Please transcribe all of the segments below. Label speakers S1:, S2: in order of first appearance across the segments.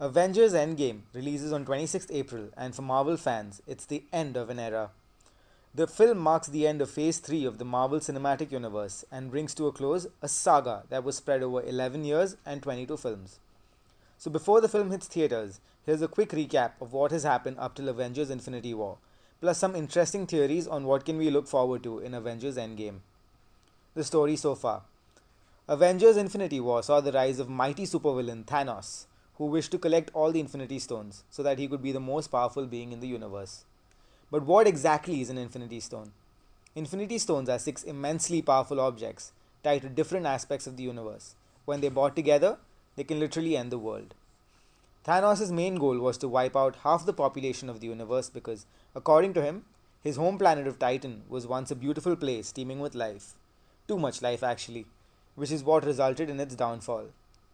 S1: Avengers Endgame releases on 26th April, and for Marvel fans, it's the end of an era. The film marks the end of Phase 3 of the Marvel Cinematic Universe and brings to a close a saga that was spread over 11 years and 22 films. So, before the film hits theaters, here's a quick recap of what has happened up till Avengers Infinity War, plus some interesting theories on what can we look forward to in Avengers Endgame. The story so far. Avengers Infinity War saw the rise of mighty supervillain Thanos, who wished to collect all the Infinity Stones so that he could be the most powerful being in the universe. But what exactly is an Infinity Stone? Infinity Stones are six immensely powerful objects tied to different aspects of the universe. When they're brought together, they can literally end the world. Thanos' main goal was to wipe out half the population of the universe because, according to him, his home planet of Titan was once a beautiful place teeming with life. Too much life, actually which is what resulted in its downfall.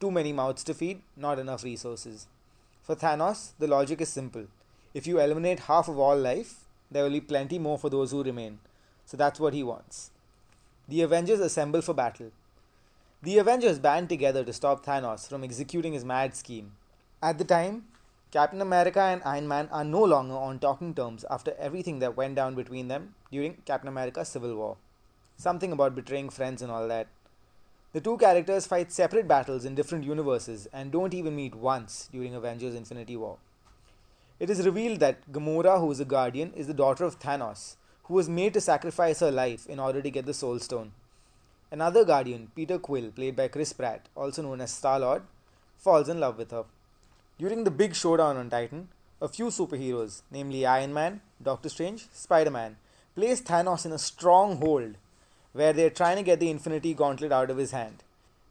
S1: Too many mouths to feed, not enough resources. For Thanos, the logic is simple. If you eliminate half of all life, there will be plenty more for those who remain. So that's what he wants. The Avengers assemble for battle. The Avengers band together to stop Thanos from executing his mad scheme. At the time, Captain America and Iron Man are no longer on talking terms after everything that went down between them during Captain America Civil War. Something about betraying friends and all that. The two characters fight separate battles in different universes and don't even meet once during Avengers Infinity War. It is revealed that Gamora, who is a guardian, is the daughter of Thanos, who was made to sacrifice her life in order to get the Soul Stone. Another guardian, Peter Quill, played by Chris Pratt, also known as Star Lord, falls in love with her. During the big showdown on Titan, a few superheroes, namely Iron Man, Doctor Strange, Spider Man, place Thanos in a strong hold where they're trying to get the Infinity Gauntlet out of his hand.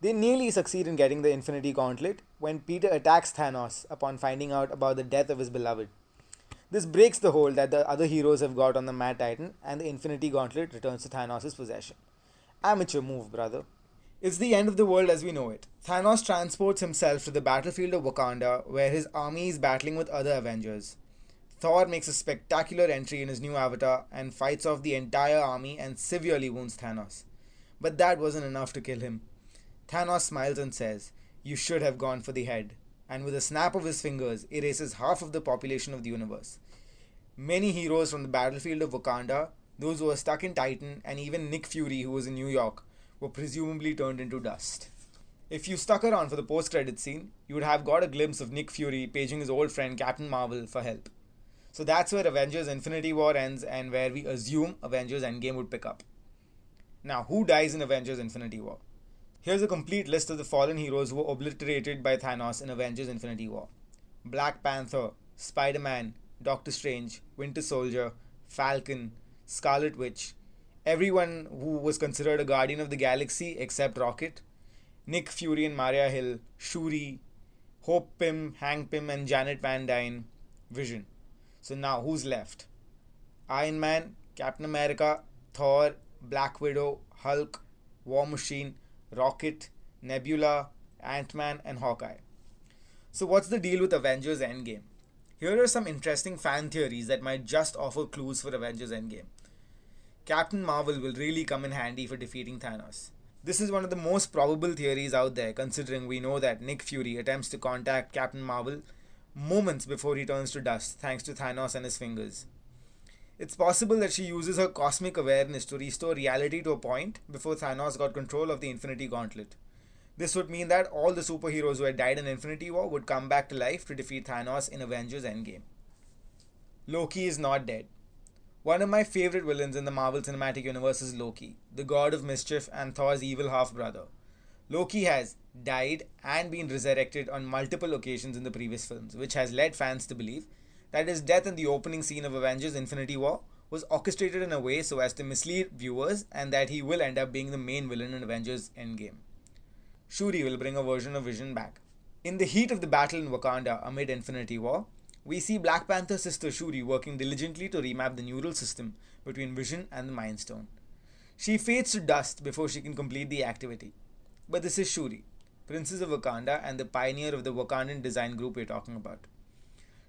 S1: They nearly succeed in getting the Infinity Gauntlet when Peter attacks Thanos upon finding out about the death of his beloved. This breaks the hold that the other heroes have got on the Mad Titan, and the Infinity Gauntlet returns to Thanos' possession. Amateur move, brother. It's the end of the world as we know it. Thanos transports himself to the battlefield of Wakanda, where his army is battling with other Avengers. Thor makes a spectacular entry in his new avatar and fights off the entire army and severely wounds Thanos. But that wasn't enough to kill him. Thanos smiles and says, You should have gone for the head, and with a snap of his fingers, erases half of the population of the universe. Many heroes from the battlefield of Wakanda, those who were stuck in Titan, and even Nick Fury, who was in New York, were presumably turned into dust. If you stuck around for the post credit scene, you would have got a glimpse of Nick Fury paging his old friend Captain Marvel for help. So that's where Avengers Infinity War ends and where we assume Avengers Endgame would pick up. Now, who dies in Avengers Infinity War? Here's a complete list of the fallen heroes who were obliterated by Thanos in Avengers Infinity War Black Panther, Spider Man, Doctor Strange, Winter Soldier, Falcon, Scarlet Witch, everyone who was considered a guardian of the galaxy except Rocket, Nick Fury and Maria Hill, Shuri, Hope Pym, Hank Pym, and Janet Van Dyne, Vision. So now who's left? Iron Man, Captain America, Thor, Black Widow, Hulk, War Machine, Rocket, Nebula, Ant Man, and Hawkeye. So, what's the deal with Avengers Endgame? Here are some interesting fan theories that might just offer clues for Avengers Endgame. Captain Marvel will really come in handy for defeating Thanos. This is one of the most probable theories out there, considering we know that Nick Fury attempts to contact Captain Marvel moments before he turns to dust, thanks to Thanos and his fingers. It's possible that she uses her cosmic awareness to restore reality to a point before Thanos got control of the Infinity Gauntlet. This would mean that all the superheroes who had died in Infinity War would come back to life to defeat Thanos in Avengers Endgame. Loki is not dead. One of my favorite villains in the Marvel Cinematic Universe is Loki, the god of mischief and Thor's evil half brother. Loki has died and been resurrected on multiple occasions in the previous films, which has led fans to believe that his death in the opening scene of Avengers Infinity War was orchestrated in a way so as to mislead viewers and that he will end up being the main villain in Avengers Endgame. Shuri will bring a version of Vision back. In the heat of the battle in Wakanda amid Infinity War, we see Black Panther's sister Shuri working diligently to remap the neural system between Vision and the Mind Stone. She fades to dust before she can complete the activity. But this is Shuri, Princess of Wakanda and the pioneer of the Wakandan design group we're talking about.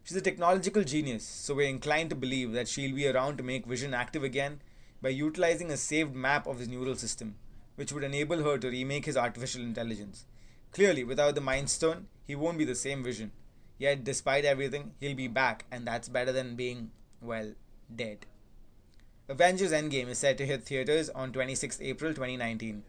S1: She's a technological genius, so we're inclined to believe that she'll be around to make Vision active again by utilizing a saved map of his neural system, which would enable her to remake his artificial intelligence. Clearly, without the Mind Stone, he won't be the same Vision. Yet, despite everything, he'll be back, and that's better than being, well, dead. Avengers Endgame is set to hit theaters on 26 April 2019.